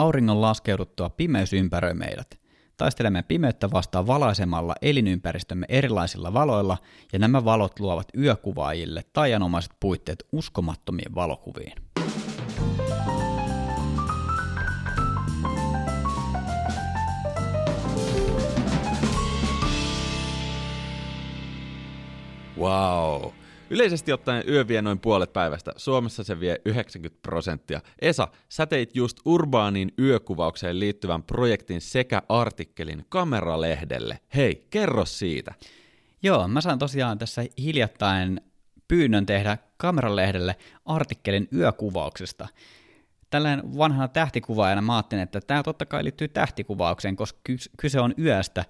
Auringon laskeuduttua pimeys ympäröi meidät. Taistelemme pimeyttä vastaan valaisemalla elinympäristömme erilaisilla valoilla, ja nämä valot luovat yökuvaajille taianomaiset puitteet uskomattomiin valokuviin. Wow. Yleisesti ottaen yö vie noin puolet päivästä. Suomessa se vie 90 prosenttia. Esa, sä teit just urbaanin yökuvaukseen liittyvän projektin sekä artikkelin kameralehdelle. Hei, kerro siitä. Joo, mä sain tosiaan tässä hiljattain pyynnön tehdä kameralehdelle artikkelin yökuvauksesta. Tällainen vanhana tähtikuvaajana mä ajattelin, että tämä totta kai liittyy tähtikuvaukseen, koska kyse on yöstä.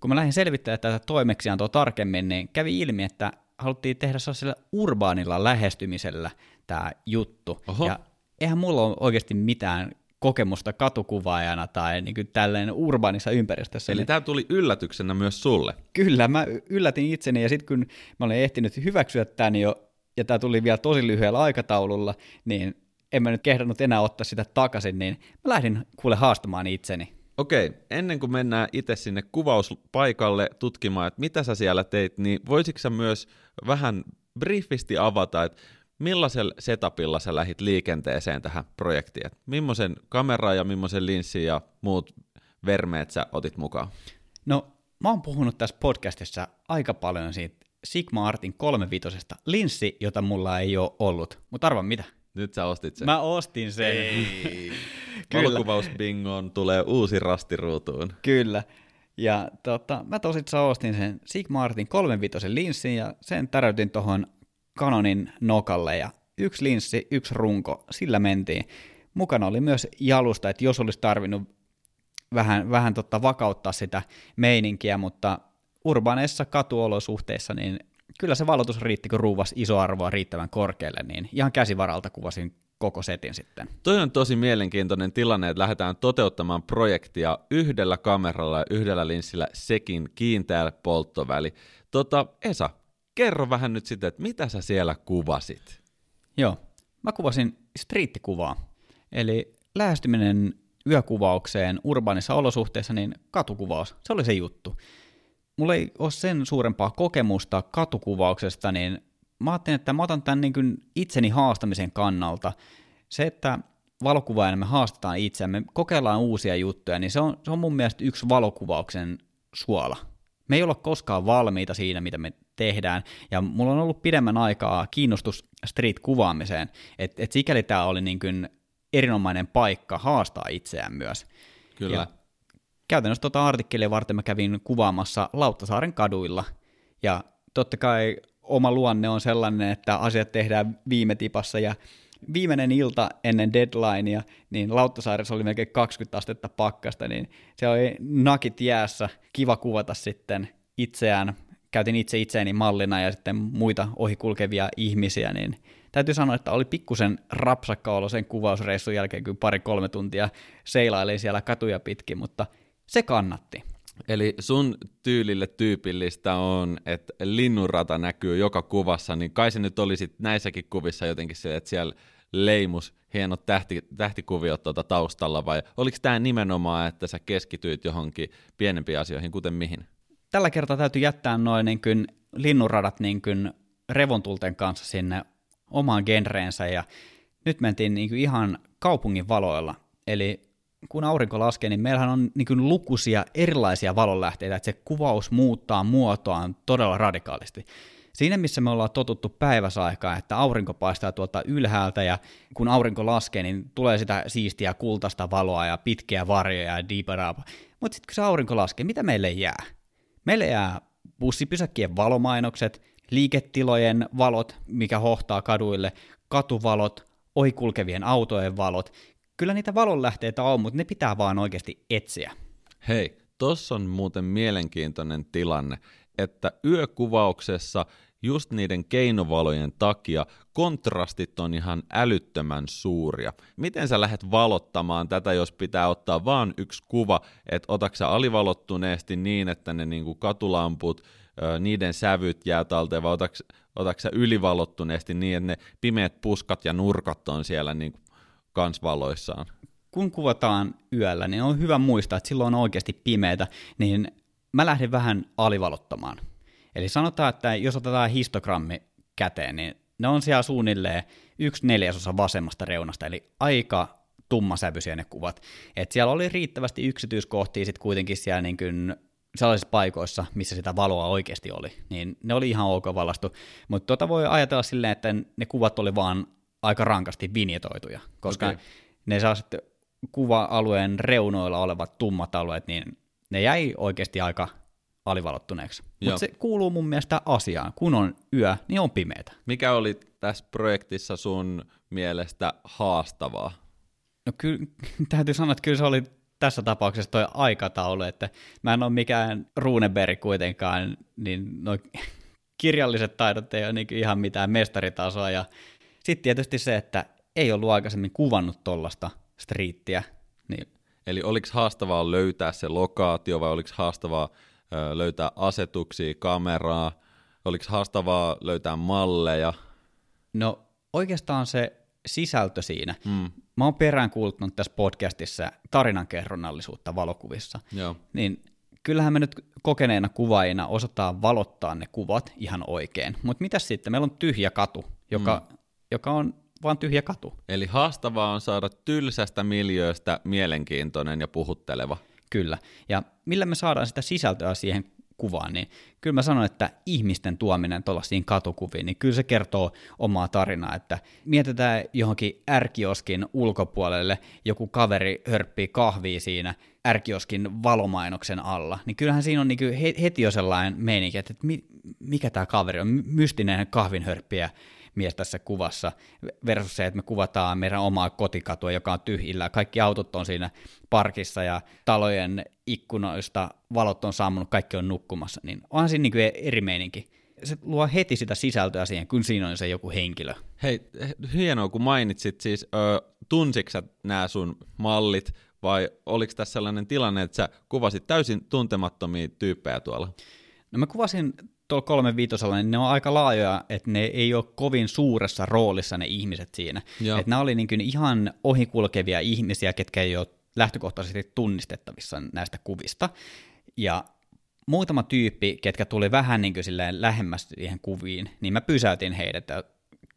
Kun mä lähdin selvittämään tätä toimeksiantoa tarkemmin, niin kävi ilmi, että haluttiin tehdä sellaisella urbaanilla lähestymisellä tämä juttu. Oho. Ja eihän mulla ole oikeasti mitään kokemusta katukuvaajana tai niin kuin tälleen urbaanissa ympäristössä. Eli tämä tuli yllätyksenä myös sulle? Kyllä, mä yllätin itseni ja sitten kun mä olin ehtinyt hyväksyä tämän jo, ja tämä tuli vielä tosi lyhyellä aikataululla, niin en mä nyt kehdannut enää ottaa sitä takaisin, niin mä lähdin kuule haastamaan itseni. Okei, ennen kuin mennään itse sinne kuvauspaikalle tutkimaan, että mitä sä siellä teit, niin voisitko sä myös vähän briefisti avata, että millaisella setupilla sä lähit liikenteeseen tähän projektiin? Että millaisen kameran ja millaisen linssin ja muut vermeet sä otit mukaan? No, mä oon puhunut tässä podcastissa aika paljon siitä Sigma Artin 35 linssi, jota mulla ei ole ollut. Mutta arva mitä? Nyt sä ostit sen. Mä ostin sen. Ei. Valokuvausbingon tulee uusi rastiruutuun. Kyllä. Ja tota, mä tosittain ostin sen Sigma Artin 35 linssin ja sen täräytin tuohon Canonin nokalle ja yksi linssi, yksi runko, sillä mentiin. Mukana oli myös jalusta, että jos olisi tarvinnut vähän, vähän tota vakauttaa sitä meininkiä, mutta urbaaneissa katuolosuhteissa niin kyllä se valotus riitti, kun ruuvas iso arvoa riittävän korkealle, niin ihan käsivaralta kuvasin koko setin sitten. Toi on tosi mielenkiintoinen tilanne, että lähdetään toteuttamaan projektia yhdellä kameralla ja yhdellä linssillä sekin kiinteä polttoväli. Tota, Esa, kerro vähän nyt sitten, että mitä sä siellä kuvasit? Joo, mä kuvasin striittikuvaa, eli lähestyminen yökuvaukseen urbaanissa olosuhteissa, niin katukuvaus, se oli se juttu. Mulla ei ole sen suurempaa kokemusta katukuvauksesta, niin mä ajattelin, että mä otan tämän niin kuin itseni haastamisen kannalta. Se, että valokuvaajana me haastetaan itseämme, kokeillaan uusia juttuja, niin se on, se on mun mielestä yksi valokuvauksen suola. Me ei olla koskaan valmiita siinä, mitä me tehdään, ja mulla on ollut pidemmän aikaa kiinnostus street-kuvaamiseen, että et sikäli tämä oli niin kuin erinomainen paikka haastaa itseään myös. Kyllä. Ja käytännössä tuota artikkelia varten mä kävin kuvaamassa Lauttasaaren kaduilla, ja totta kai oma luonne on sellainen, että asiat tehdään viime tipassa ja viimeinen ilta ennen deadlinea, niin Lauttasaaressa oli melkein 20 astetta pakkasta, niin se oli nakit jäässä, kiva kuvata sitten itseään, käytin itse itseäni mallina ja sitten muita ohikulkevia ihmisiä, niin täytyy sanoa, että oli pikkusen rapsakka olo sen kuvausreissun jälkeen, kun pari-kolme tuntia seilailin siellä katuja pitkin, mutta se kannatti. Eli sun tyylille tyypillistä on, että linnunrata näkyy joka kuvassa, niin kai se nyt olisi näissäkin kuvissa jotenkin se, että siellä leimus hienot tähti, tähtikuviot tuota taustalla, vai oliko tämä nimenomaan, että sä keskityit johonkin pienempiin asioihin, kuten mihin? Tällä kertaa täytyy jättää noin niin kuin linnunradat niin kuin revontulten kanssa sinne omaan genreensä, ja nyt mentiin niin kuin ihan kaupungin valoilla, eli kun aurinko laskee, niin meillähän on niin kuin lukuisia erilaisia valonlähteitä, että se kuvaus muuttaa muotoaan todella radikaalisti. Siinä, missä me ollaan totuttu päiväsaikaa, että aurinko paistaa tuolta ylhäältä ja kun aurinko laskee, niin tulee sitä siistiä kultaista valoa ja pitkiä varjoja ja up. Mutta sitten kun se aurinko laskee, mitä meille jää? Meille jää bussipysäkkien valomainokset, liiketilojen valot, mikä hohtaa kaduille, katuvalot, ohikulkevien autojen valot, kyllä niitä valonlähteitä on, mutta ne pitää vaan oikeasti etsiä. Hei, tossa on muuten mielenkiintoinen tilanne, että yökuvauksessa just niiden keinovalojen takia kontrastit on ihan älyttömän suuria. Miten sä lähdet valottamaan tätä, jos pitää ottaa vaan yksi kuva, että otaksa alivalottuneesti niin, että ne niinku katulamput, niiden sävyt jää talteen, vai otaksa ylivalottuneesti niin, että ne pimeät puskat ja nurkat on siellä niinku kans valoissaan. kun kuvataan yöllä, niin on hyvä muistaa, että silloin on oikeasti pimeätä, niin mä lähden vähän alivalottamaan. Eli sanotaan, että jos otetaan histogrammi käteen, niin ne on siellä suunnilleen yksi neljäsosa vasemmasta reunasta, eli aika tummasävyisiä ne kuvat. Et siellä oli riittävästi yksityiskohtia sitten kuitenkin siellä niin kuin sellaisissa paikoissa, missä sitä valoa oikeasti oli, niin ne oli ihan ok valastu. Mutta tota voi ajatella silleen, että ne kuvat oli vaan aika rankasti vinjetoituja, koska okay. ne sellaiset kuva-alueen reunoilla olevat tummat alueet, niin ne jäi oikeasti aika alivalottuneeksi. Mutta se kuuluu mun mielestä asiaan. Kun on yö, niin on pimeätä. Mikä oli tässä projektissa sun mielestä haastavaa? No kyllä, täytyy sanoa, että kyllä se oli tässä tapauksessa toi aikataulu, että mä en ole mikään Runeberg kuitenkaan, niin no, kirjalliset taidot ei ole niin ihan mitään mestaritasoa, ja sitten tietysti se, että ei ollut aikaisemmin kuvannut tollasta striittiä. Niin. Eli oliko haastavaa löytää se lokaatio vai oliko haastavaa ö, löytää asetuksia, kameraa, oliko haastavaa löytää malleja? No oikeastaan se sisältö siinä. Mm. Mä oon peräänkuuluttanut tässä podcastissa tarinankerronnallisuutta valokuvissa. Joo. Niin kyllähän me nyt kokeneena kuvaajina osataan valottaa ne kuvat ihan oikein. Mutta mitä sitten? Meillä on tyhjä katu, joka, mm. Joka on vaan tyhjä katu. Eli haastavaa on saada tylsästä miljööstä mielenkiintoinen ja puhutteleva. Kyllä. Ja millä me saadaan sitä sisältöä siihen kuvaan, niin kyllä mä sanon, että ihmisten tuominen tuollaisiin katukuviin, niin kyllä se kertoo omaa tarinaa, että mietitään johonkin ärkioskin ulkopuolelle, joku kaveri hörppii kahvia siinä ärkioskin valomainoksen alla, niin kyllähän siinä on niin heti jo sellainen meininki, että mikä tämä kaveri on, mystinen kahvinhörppiä mies tässä kuvassa, versus se, että me kuvataan meidän omaa kotikatua, joka on tyhjillä, kaikki autot on siinä parkissa ja talojen ikkunoista valot on sammunut, kaikki on nukkumassa, niin onhan siinä niin kuin eri meininki. Se luo heti sitä sisältöä siihen, kun siinä on se joku henkilö. Hei, hienoa kun mainitsit siis, ö, tunsitko sä nämä sun mallit, vai oliko tässä sellainen tilanne, että sä kuvasit täysin tuntemattomia tyyppejä tuolla? No mä kuvasin tuolla kolme viitosella, niin ne on aika laajoja, että ne ei ole kovin suuressa roolissa ne ihmiset siinä. Että nämä oli niin ihan ohikulkevia ihmisiä, ketkä ei ole lähtökohtaisesti tunnistettavissa näistä kuvista. Ja muutama tyyppi, ketkä tuli vähän niin kuin lähemmäs siihen kuviin, niin mä pysäytin heidät ja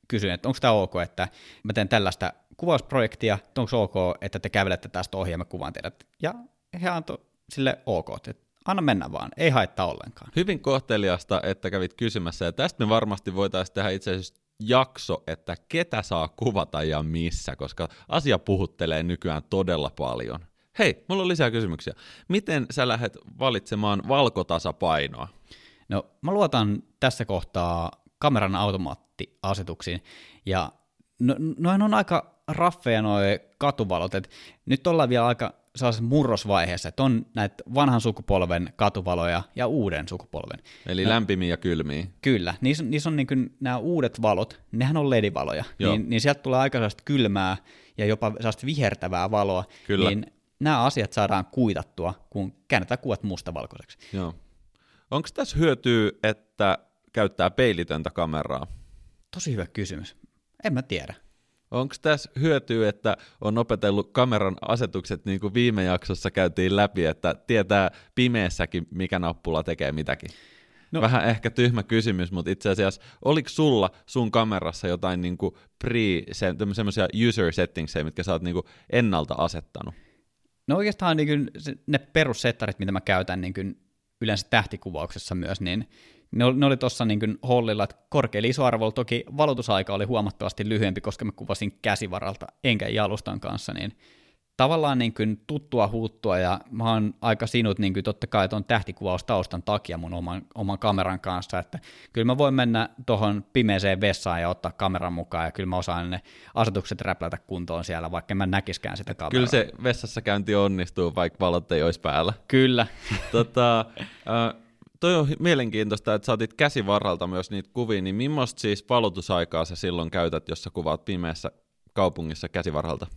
kysyin, että onko tämä ok, että mä teen tällaista kuvausprojektia, onko ok, että te kävelette tästä ohi ja mä kuvaan teidät. Ja he antoi sille ok, että anna mennä vaan, ei haittaa ollenkaan. Hyvin kohteliasta, että kävit kysymässä, ja tästä me varmasti voitaisiin tehdä itse asiassa jakso, että ketä saa kuvata ja missä, koska asia puhuttelee nykyään todella paljon. Hei, mulla on lisää kysymyksiä. Miten sä lähdet valitsemaan valkotasapainoa? No, mä luotan tässä kohtaa kameran automaattiasetuksiin, ja no, noin on aika raffeja nuo katuvalot, että nyt ollaan vielä aika sellaisessa murrosvaiheessa, että on näitä vanhan sukupolven katuvaloja ja uuden sukupolven. Eli no, lämpimiä ja kylmiä. Kyllä, niissä, niissä on niin kuin nämä uudet valot, nehän on ledivaloja, niin, niin sieltä tulee aika sellaista kylmää ja jopa sellaista vihertävää valoa, Kyllä. niin nämä asiat saadaan kuitattua, kun käännetään kuvat mustavalkoiseksi. Joo. Onko tässä hyötyä, että käyttää peilitöntä kameraa? Tosi hyvä kysymys. En mä tiedä. Onko tässä hyötyä, että on opetellut kameran asetukset niin kuin viime jaksossa käytiin läpi, että tietää pimeässäkin, mikä nappula tekee mitäkin? No. Vähän ehkä tyhmä kysymys, mutta itse asiassa oliko sulla sun kamerassa jotain niin kuin pre, se, semmoisia user settingseja, mitkä sä oot niin kuin ennalta asettanut? No oikeastaan niin kuin ne perussettarit, mitä mä käytän niin kuin yleensä tähtikuvauksessa myös, niin ne oli, ne oli tuossa niin hollilla, että korkealla isoarvolla toki valotusaika oli huomattavasti lyhyempi, koska mä kuvasin käsivaralta enkä jalustan kanssa, niin tavallaan niin kuin tuttua huuttua ja mä oon aika sinut niin kuin totta kai tuon tähtikuvaustaustan takia mun oman, oman kameran kanssa, että kyllä mä voin mennä tuohon pimeeseen vessaan ja ottaa kameran mukaan ja kyllä mä osaan ne asetukset räplätä kuntoon siellä, vaikka mä näkiskään sitä kameraa. Kyllä se vessassa käynti onnistuu, vaikka valot ei olisi päällä. Kyllä. tota, äh, toi on mielenkiintoista, että saatit käsivarralta myös niitä kuvia, niin millaista siis valotusaikaa sä silloin käytät, jos sä kuvaat pimeässä kaupungissa käsivarralta?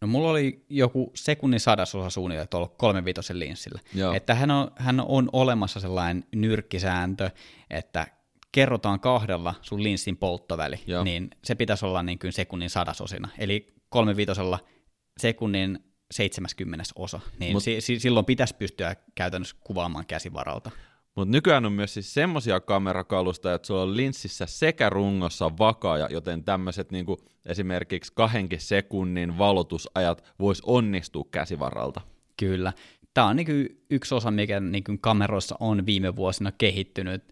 No mulla oli joku sekunnin sadasosa suunnilleen tuolla kolmenvitosen linssillä. Joo. Että hän on, hän on olemassa sellainen nyrkkisääntö, että kerrotaan kahdella sun linssin polttoväli, Joo. niin se pitäisi olla niin kuin sekunnin sadasosina. Eli kolmenvitosella sekunnin 70 osa, niin Mut, si- si- silloin pitäisi pystyä käytännössä kuvaamaan käsivaralta. Mutta nykyään on myös siis semmoisia kamerakalusta, että sulla on linssissä sekä rungossa vakaaja, joten tämmöiset niinku esimerkiksi kahdenkin sekunnin valotusajat vois onnistua käsivaralta. Kyllä. Tämä on niinku yksi osa, mikä niinku kameroissa on viime vuosina kehittynyt.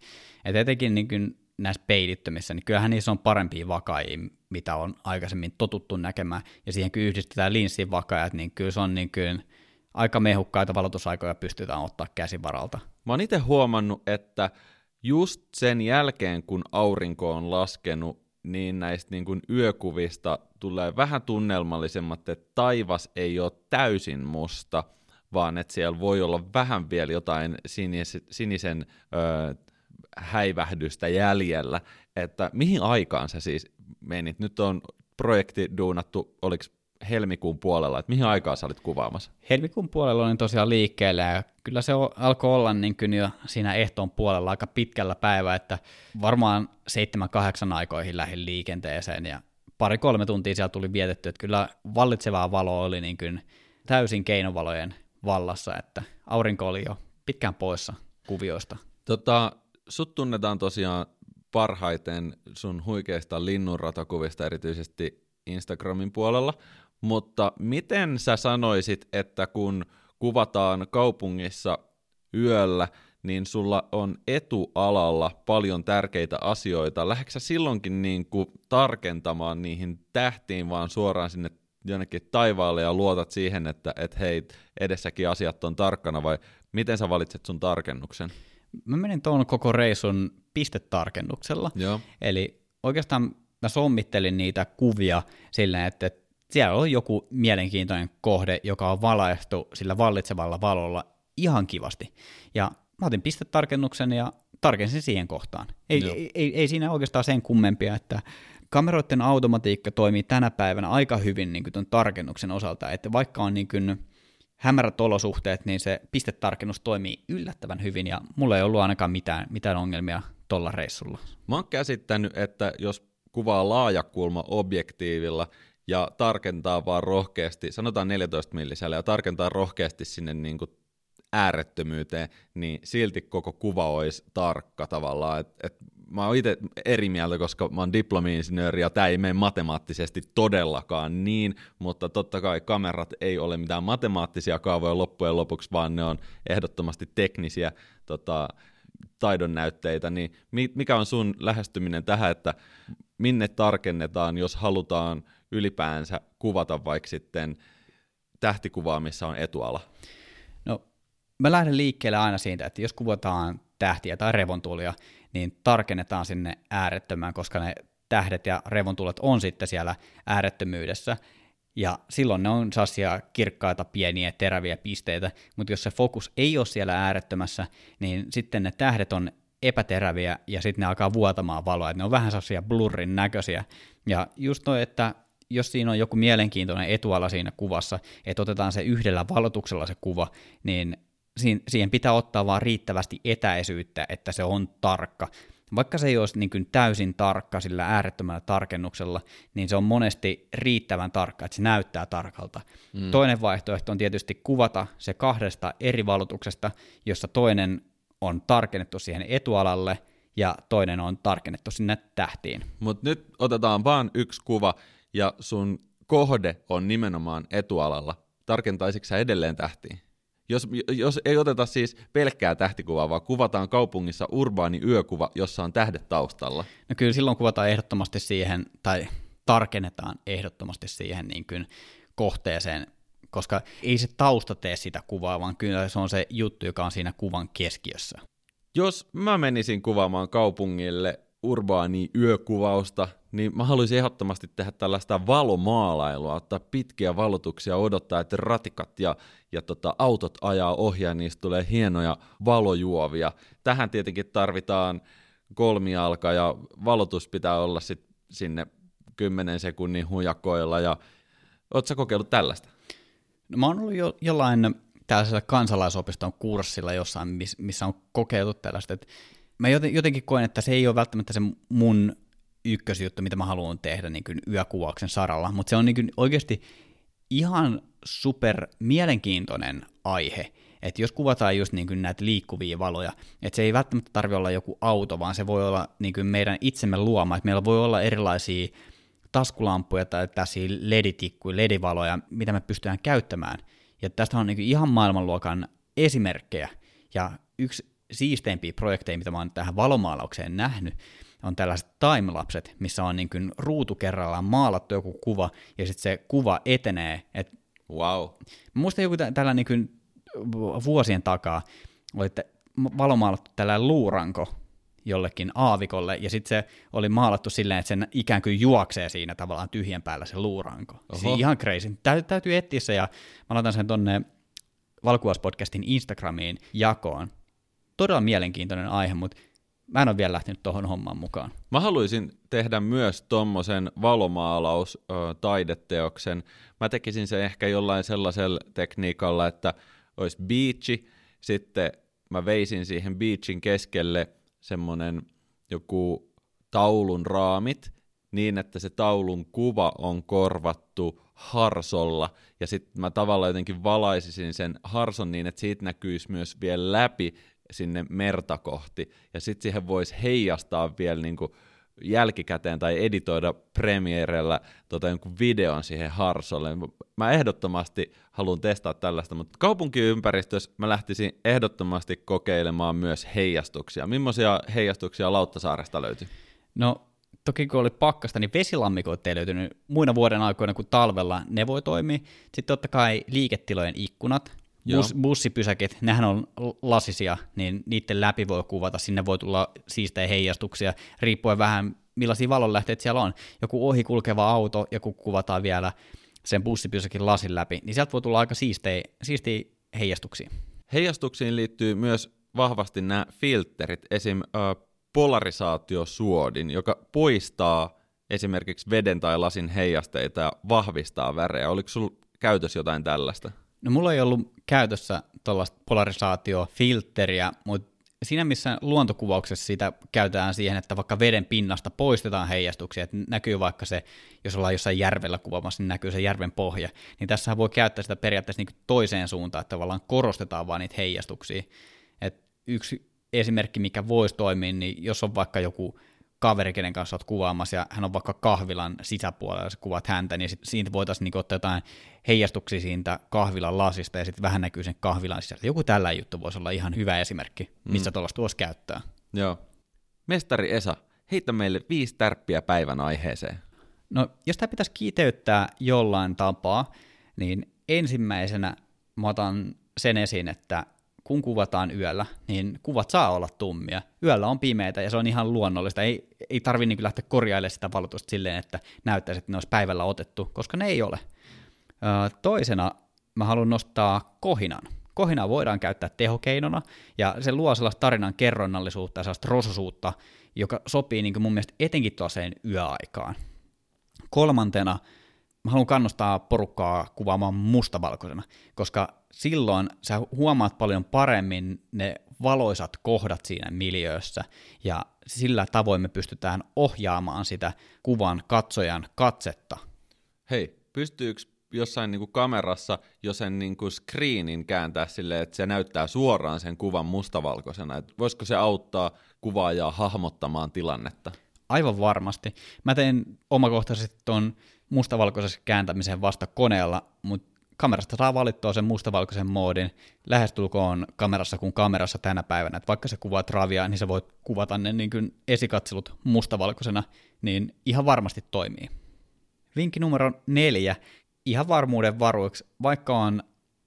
Et etenkin niinku näissä peilittömissä, niin kyllähän niissä on parempia vakaajia, mitä on aikaisemmin totuttu näkemään. Ja siihen kun yhdistetään linssin vakaajat, niin kyllä se on niin kuin aika mehukkaita valotusaikoja pystytään ottaa käsivaralta. Mä oon itse huomannut, että just sen jälkeen, kun aurinko on laskenut, niin näistä niin kuin yökuvista tulee vähän tunnelmallisemmat, että taivas ei ole täysin musta, vaan että siellä voi olla vähän vielä jotain sinisen, sinisen ö, häivähdystä jäljellä, että mihin aikaan sä siis menit? Nyt on projekti duunattu, oliko helmikuun puolella, että mihin aikaan sä olit kuvaamassa? Helmikuun puolella olin tosiaan liikkeellä ja kyllä se alkoi olla niin kuin jo siinä ehtoon puolella aika pitkällä päivä, että varmaan 7-8 aikoihin lähdin liikenteeseen ja pari-kolme tuntia siellä tuli vietetty, että kyllä vallitsevaa valoa oli niin kuin täysin keinovalojen vallassa, että aurinko oli jo pitkään poissa kuvioista. Tota, sut tunnetaan tosiaan parhaiten sun huikeista linnunratakuvista, erityisesti Instagramin puolella, mutta miten sä sanoisit, että kun kuvataan kaupungissa yöllä, niin sulla on etualalla paljon tärkeitä asioita. Lähdetkö silloinkin niin kuin tarkentamaan niihin tähtiin, vaan suoraan sinne jonnekin taivaalle ja luotat siihen, että et hei, edessäkin asiat on tarkkana, vai miten sä valitset sun tarkennuksen? Mä menin tuon koko reisun pistetarkennuksella. Joo. Eli oikeastaan mä sommittelin niitä kuvia silleen, että siellä on joku mielenkiintoinen kohde, joka on valaistu sillä vallitsevalla valolla ihan kivasti. Ja mä otin pistetarkennuksen ja tarkensin siihen kohtaan. Ei, ei, ei, ei siinä oikeastaan sen kummempia, että kameroiden automatiikka toimii tänä päivänä aika hyvin niin tuon tarkennuksen osalta, että vaikka on niin kuin hämärät olosuhteet, niin se pistetarkennus toimii yllättävän hyvin, ja mulla ei ollut ainakaan mitään, mitään ongelmia tuolla reissulla. Mä oon käsittänyt, että jos kuvaa laajakulma objektiivilla ja tarkentaa vaan rohkeasti, sanotaan 14 millisellä, ja tarkentaa rohkeasti sinne niin kuin äärettömyyteen, niin silti koko kuva olisi tarkka tavallaan. Et, et mä oon itse eri mieltä, koska mä oon diplomi-insinööri ja tämä ei mene matemaattisesti todellakaan niin, mutta totta kai kamerat ei ole mitään matemaattisia kaavoja loppujen lopuksi, vaan ne on ehdottomasti teknisiä tota, taidon näytteitä, niin mikä on sun lähestyminen tähän, että minne tarkennetaan, jos halutaan ylipäänsä kuvata vaikka sitten tähtikuvaa, missä on etuala? No, mä lähden liikkeelle aina siitä, että jos kuvataan tähtiä tai revontulia, niin tarkennetaan sinne äärettömään, koska ne tähdet ja revontulet on sitten siellä äärettömyydessä, ja silloin ne on sellaisia kirkkaita, pieniä, teräviä pisteitä, mutta jos se fokus ei ole siellä äärettömässä, niin sitten ne tähdet on epäteräviä ja sitten ne alkaa vuotamaan valoa, että ne on vähän sellaisia blurrin näköisiä. Ja just toi, että jos siinä on joku mielenkiintoinen etuala siinä kuvassa, että otetaan se yhdellä valotuksella se kuva, niin siihen pitää ottaa vaan riittävästi etäisyyttä, että se on tarkka. Vaikka se ei olisi niin kuin täysin tarkka sillä äärettömällä tarkennuksella, niin se on monesti riittävän tarkka, että se näyttää tarkalta. Mm. Toinen vaihtoehto on tietysti kuvata se kahdesta eri valotuksesta, jossa toinen on tarkennettu siihen etualalle ja toinen on tarkennettu sinne tähtiin. Mutta nyt otetaan vaan yksi kuva ja sun kohde on nimenomaan etualalla. Tarkentaisitko sä edelleen tähtiin? Jos, jos ei oteta siis pelkkää tähtikuvaa, vaan kuvataan kaupungissa urbaani yökuva, jossa on tähdet taustalla. No kyllä silloin kuvataan ehdottomasti siihen, tai tarkennetaan ehdottomasti siihen niin kuin kohteeseen, koska ei se tausta tee sitä kuvaa, vaan kyllä se on se juttu, joka on siinä kuvan keskiössä. Jos mä menisin kuvaamaan kaupungille urbaani yökuvausta, niin mä haluaisin ehdottomasti tehdä tällaista valomaalailua, ottaa pitkiä valotuksia, odottaa, että ratikat ja, ja tota, autot ajaa ohi ja niistä tulee hienoja valojuovia. Tähän tietenkin tarvitaan kolmialka ja valotus pitää olla sit sinne 10 sekunnin hujakoilla. Ja... Oletko kokeillut tällaista? No, mä oon ollut jo, jollain tällaisella kansalaisopiston kurssilla jossain, missä on kokeiltu tällaista. Et mä jotenkin koen, että se ei ole välttämättä se mun ykkösjuttu, mitä mä haluan tehdä niin kuin yökuvauksen saralla, mutta se on niin kuin oikeasti ihan super mielenkiintoinen aihe, että jos kuvataan just niin kuin näitä liikkuvia valoja, että se ei välttämättä tarvitse olla joku auto, vaan se voi olla niin kuin meidän itsemme luoma, että meillä voi olla erilaisia taskulampuja tai tässä leditikkuja, ledivaloja, mitä me pystytään käyttämään. Ja tästä on niin kuin ihan maailmanluokan esimerkkejä. Ja yksi siisteimpiä projekteja, mitä mä oon tähän valomaalaukseen nähnyt, on tällaiset timelapset, missä on niin kuin ruutu kerrallaan maalattu joku kuva, ja sitten se kuva etenee. Et wow. Mä muistan joku tällä niin kuin vuosien takaa, oli valomaalattu tällä luuranko jollekin aavikolle, ja sitten se oli maalattu silleen, että sen ikään kuin juoksee siinä tavallaan tyhjän päällä se luuranko. Siis ihan crazy. Tä, täytyy etsiä se, ja mä laitan sen tonne Valkuvaspodcastin Instagramiin jakoon. Todella mielenkiintoinen aihe, mutta mä en ole vielä lähtenyt tuohon hommaan mukaan. Mä haluaisin tehdä myös tommosen valomaalaus taideteoksen. Mä tekisin sen ehkä jollain sellaisella tekniikalla, että olisi beachi, sitten mä veisin siihen beachin keskelle semmonen joku taulun raamit, niin että se taulun kuva on korvattu harsolla, ja sitten mä tavallaan jotenkin valaisisin sen harson niin, että siitä näkyisi myös vielä läpi sinne merta kohti, ja sitten siihen voisi heijastaa vielä niin kuin jälkikäteen tai editoida Premierellä tota, jonkun videon siihen harsolle. Mä ehdottomasti haluan testata tällaista, mutta kaupunkiympäristössä mä lähtisin ehdottomasti kokeilemaan myös heijastuksia. Millaisia heijastuksia Lauttasaaresta löytyy? No toki kun oli pakkasta, niin vesilammikot ei löytynyt muina vuoden aikoina kuin talvella, ne voi toimia. Sitten totta kai liiketilojen ikkunat, Bus, bussipysäkit, nehän on lasisia, niin niiden läpi voi kuvata, sinne voi tulla siistejä heijastuksia, riippuen vähän millaisia valonlähteitä siellä on. Joku ohi kulkeva auto, joku kuvataan vielä sen bussipysäkin lasin läpi, niin sieltä voi tulla aika siistejä, siistejä heijastuksia. Heijastuksiin liittyy myös vahvasti nämä filterit, esim. Polarisaatiosuodin, joka poistaa esimerkiksi veden tai lasin heijasteita ja vahvistaa värejä. Oliko sinulla käytössä jotain tällaista? No mulla ei ollut käytössä tuollaista polarisaatiofiltteriä, mutta siinä missä luontokuvauksessa sitä käytetään siihen, että vaikka veden pinnasta poistetaan heijastuksia, että näkyy vaikka se, jos ollaan jossain järvellä kuvaamassa, niin näkyy se järven pohja, niin tässä voi käyttää sitä periaatteessa niin toiseen suuntaan, että tavallaan korostetaan vaan niitä heijastuksia. Et yksi esimerkki, mikä voisi toimia, niin jos on vaikka joku kaveri, kenen kanssa olet kuvaamassa, ja hän on vaikka kahvilan sisäpuolella, ja sä kuvat häntä, niin siitä voitaisiin niin ottaa jotain heijastuksia siitä kahvilan lasista, ja sitten vähän näkyy sen kahvilan sisällä. Joku tällä juttu voisi olla ihan hyvä esimerkki, missä mm. tuollaista voisi käyttää. Joo. Mestari Esa, heitä meille viisi tärppiä päivän aiheeseen. No, jos tämä pitäisi kiteyttää jollain tapaa, niin ensimmäisenä mä otan sen esiin, että kun kuvataan yöllä, niin kuvat saa olla tummia. Yöllä on pimeitä ja se on ihan luonnollista. Ei, ei tarvitse niin lähteä korjailemaan sitä valotusta silleen, että näyttäisi, että ne olisi päivällä otettu, koska ne ei ole. Toisena mä haluan nostaa kohinan. Kohina voidaan käyttää tehokeinona, ja se luo sellaista tarinan kerronnallisuutta ja sellaista rososuutta, joka sopii niin mun mielestä etenkin tuollaiseen yöaikaan. Kolmantena mä haluan kannustaa porukkaa kuvaamaan mustavalkoisena, koska silloin sä huomaat paljon paremmin ne valoisat kohdat siinä miljöössä, ja sillä tavoin me pystytään ohjaamaan sitä kuvan katsojan katsetta. Hei, pystyykö jossain niin kuin kamerassa jo sen niin kuin screenin kääntää silleen, että se näyttää suoraan sen kuvan mustavalkoisena? Et voisiko se auttaa kuvaajaa hahmottamaan tilannetta? Aivan varmasti. Mä teen omakohtaisesti tuon mustavalkoisessa kääntämisen vasta koneella, mutta kamerasta saa valittua sen mustavalkoisen moodin lähestulkoon kamerassa kuin kamerassa tänä päivänä. Et vaikka sä kuvaat ravia, niin sä voit kuvata ne niin kuin esikatselut mustavalkoisena, niin ihan varmasti toimii. Vinkki numero neljä. Ihan varmuuden varuiksi, vaikka on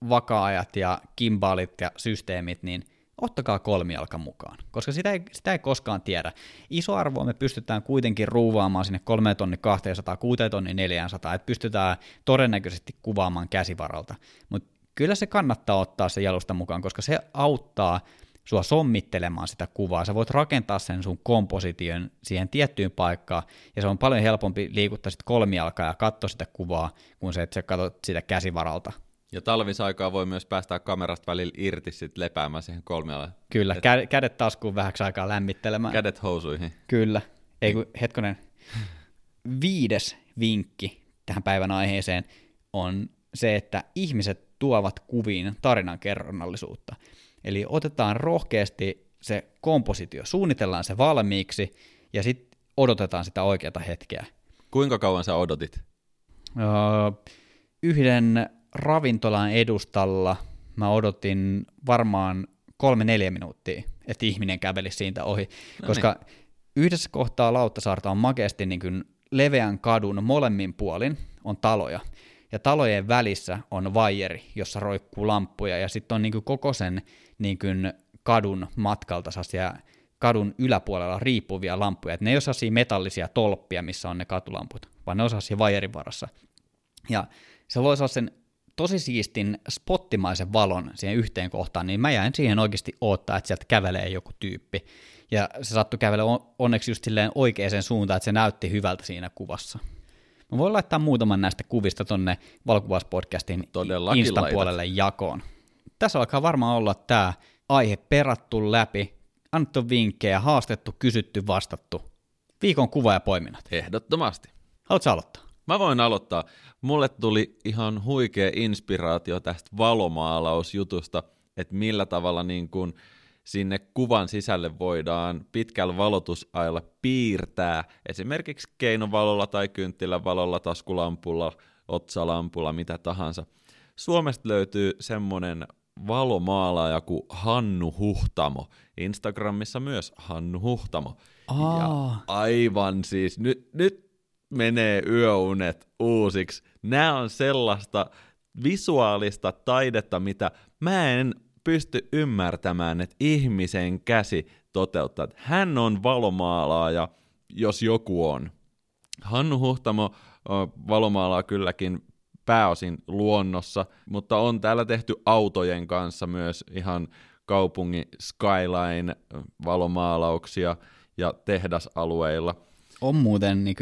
vakaajat ja kimbaalit ja systeemit, niin – ottakaa kolmijalka mukaan, koska sitä ei, sitä ei koskaan tiedä. Iso arvoa me pystytään kuitenkin ruuvaamaan sinne 3 tonni 200, 6 tonni 400, että pystytään todennäköisesti kuvaamaan käsivaralta, mutta kyllä se kannattaa ottaa se jalusta mukaan, koska se auttaa sua sommittelemaan sitä kuvaa. Sä voit rakentaa sen sun komposition siihen tiettyyn paikkaan, ja se on paljon helpompi liikuttaa sitten kolmijalkaa ja katsoa sitä kuvaa, kun se, että sä katsot sitä käsivaralta. Ja talvisaikaa voi myös päästä kamerasta välillä irti sit lepäämään siihen kolmialle. Kyllä, Et... kä- kädet taskuun vähäksi aikaa lämmittelemään. Kädet housuihin. Kyllä. Ei kun, hetkonen. Viides vinkki tähän päivän aiheeseen on se, että ihmiset tuovat kuviin tarinan kerronnallisuutta. Eli otetaan rohkeasti se kompositio, suunnitellaan se valmiiksi ja sitten odotetaan sitä oikeata hetkeä. Kuinka kauan sä odotit? Öö, yhden ravintolan edustalla mä odotin varmaan kolme-neljä minuuttia, että ihminen käveli siitä ohi, no niin. koska yhdessä kohtaa Lauttasaarta on makeasti niin kuin leveän kadun molemmin puolin on taloja, ja talojen välissä on vaijeri, jossa roikkuu lamppuja, ja sitten on niin kuin koko sen niin kuin kadun matkalta sellaisia kadun yläpuolella riippuvia lamppuja, että ne ei ole sellaisia metallisia tolppia, missä on ne katulamput, vaan ne on sellaisia vaijerin varassa. Ja se loi sen tosi siistin spottimaisen valon siihen yhteen kohtaan, niin mä jäin siihen oikeasti odottaa, että sieltä kävelee joku tyyppi. Ja se sattui kävele onneksi just silleen oikeaan suuntaan, että se näytti hyvältä siinä kuvassa. Mä voin laittaa muutaman näistä kuvista tonne valokuvauspodcastin Insta-puolelle jakoon. Tässä alkaa varmaan olla tämä aihe perattu läpi, annettu vinkkejä, haastettu, kysytty, vastattu. Viikon kuva ja poiminnat. Ehdottomasti. Haluatko aloittaa? Mä voin aloittaa. Mulle tuli ihan huikea inspiraatio tästä valomaalausjutusta, että millä tavalla niin kun sinne kuvan sisälle voidaan pitkällä valotusajalla piirtää esimerkiksi keinovalolla tai kynttilävalolla, taskulampulla, otsalampulla, mitä tahansa. Suomesta löytyy semmonen valomaalaaja kuin Hannu Huhtamo. Instagramissa myös Hannu Huhtamo. Aa. Ja aivan siis, nyt, nyt menee yöunet uusiksi. Nämä on sellaista visuaalista taidetta, mitä mä en pysty ymmärtämään, että ihmisen käsi toteuttaa. Hän on valomaalaaja, jos joku on. Hannu Huhtamo valomaalaa kylläkin pääosin luonnossa, mutta on täällä tehty autojen kanssa myös ihan kaupungin skyline valomaalauksia ja tehdasalueilla. On muuten niin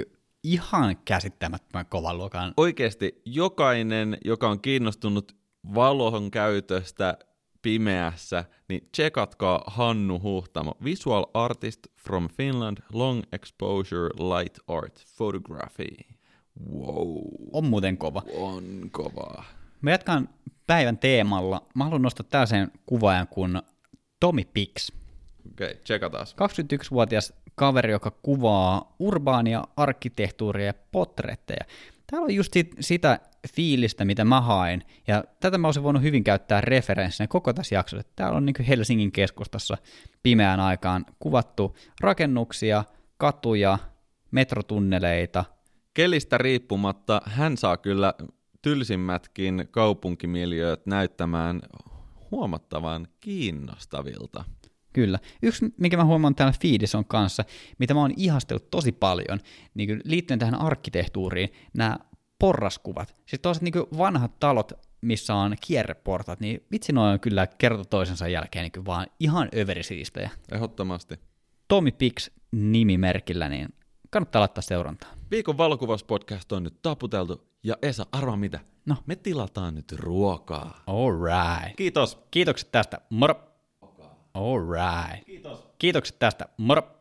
ihan käsittämättömän kovan luokan. Oikeasti jokainen, joka on kiinnostunut valon käytöstä pimeässä, niin tsekatkaa Hannu Huhtamo, visual artist from Finland, long exposure light art photography. Wow. On muuten kova. On kova. Mä jatkan päivän teemalla. Mä haluan nostaa tällaisen kuvaajan kuin Tommy Pix. Okei, okay, tsekataan. 21-vuotias kaveri, joka kuvaa urbaania arkkitehtuuria ja potretteja. Täällä on just sit, sitä fiilistä, mitä mä haen, ja tätä mä olisin voinut hyvin käyttää referenssinä koko tässä jaksossa. Täällä on niin Helsingin keskustassa pimeään aikaan kuvattu rakennuksia, katuja, metrotunneleita. Kelistä riippumatta hän saa kyllä tylsimmätkin kaupunkimiljööt näyttämään huomattavan kiinnostavilta. Kyllä. Yksi, mikä mä huomaan täällä Feedison kanssa, mitä mä oon ihastellut tosi paljon, niin liittyen tähän arkkitehtuuriin, nämä porraskuvat. Siis toiset niin vanhat talot, missä on kierreportat, niin vitsi noin on kyllä kerta toisensa jälkeen niin vaan ihan överisiistejä. Ehdottomasti. Tommy Pix nimimerkillä, niin kannattaa laittaa seurantaa. Viikon valokuvauspodcast on nyt taputeltu, ja Esa, arva mitä? No. Me tilataan nyt ruokaa. All right. Kiitos. Kiitokset tästä. Moro. All right. Kiitos. Kiitokset tästä. Moro.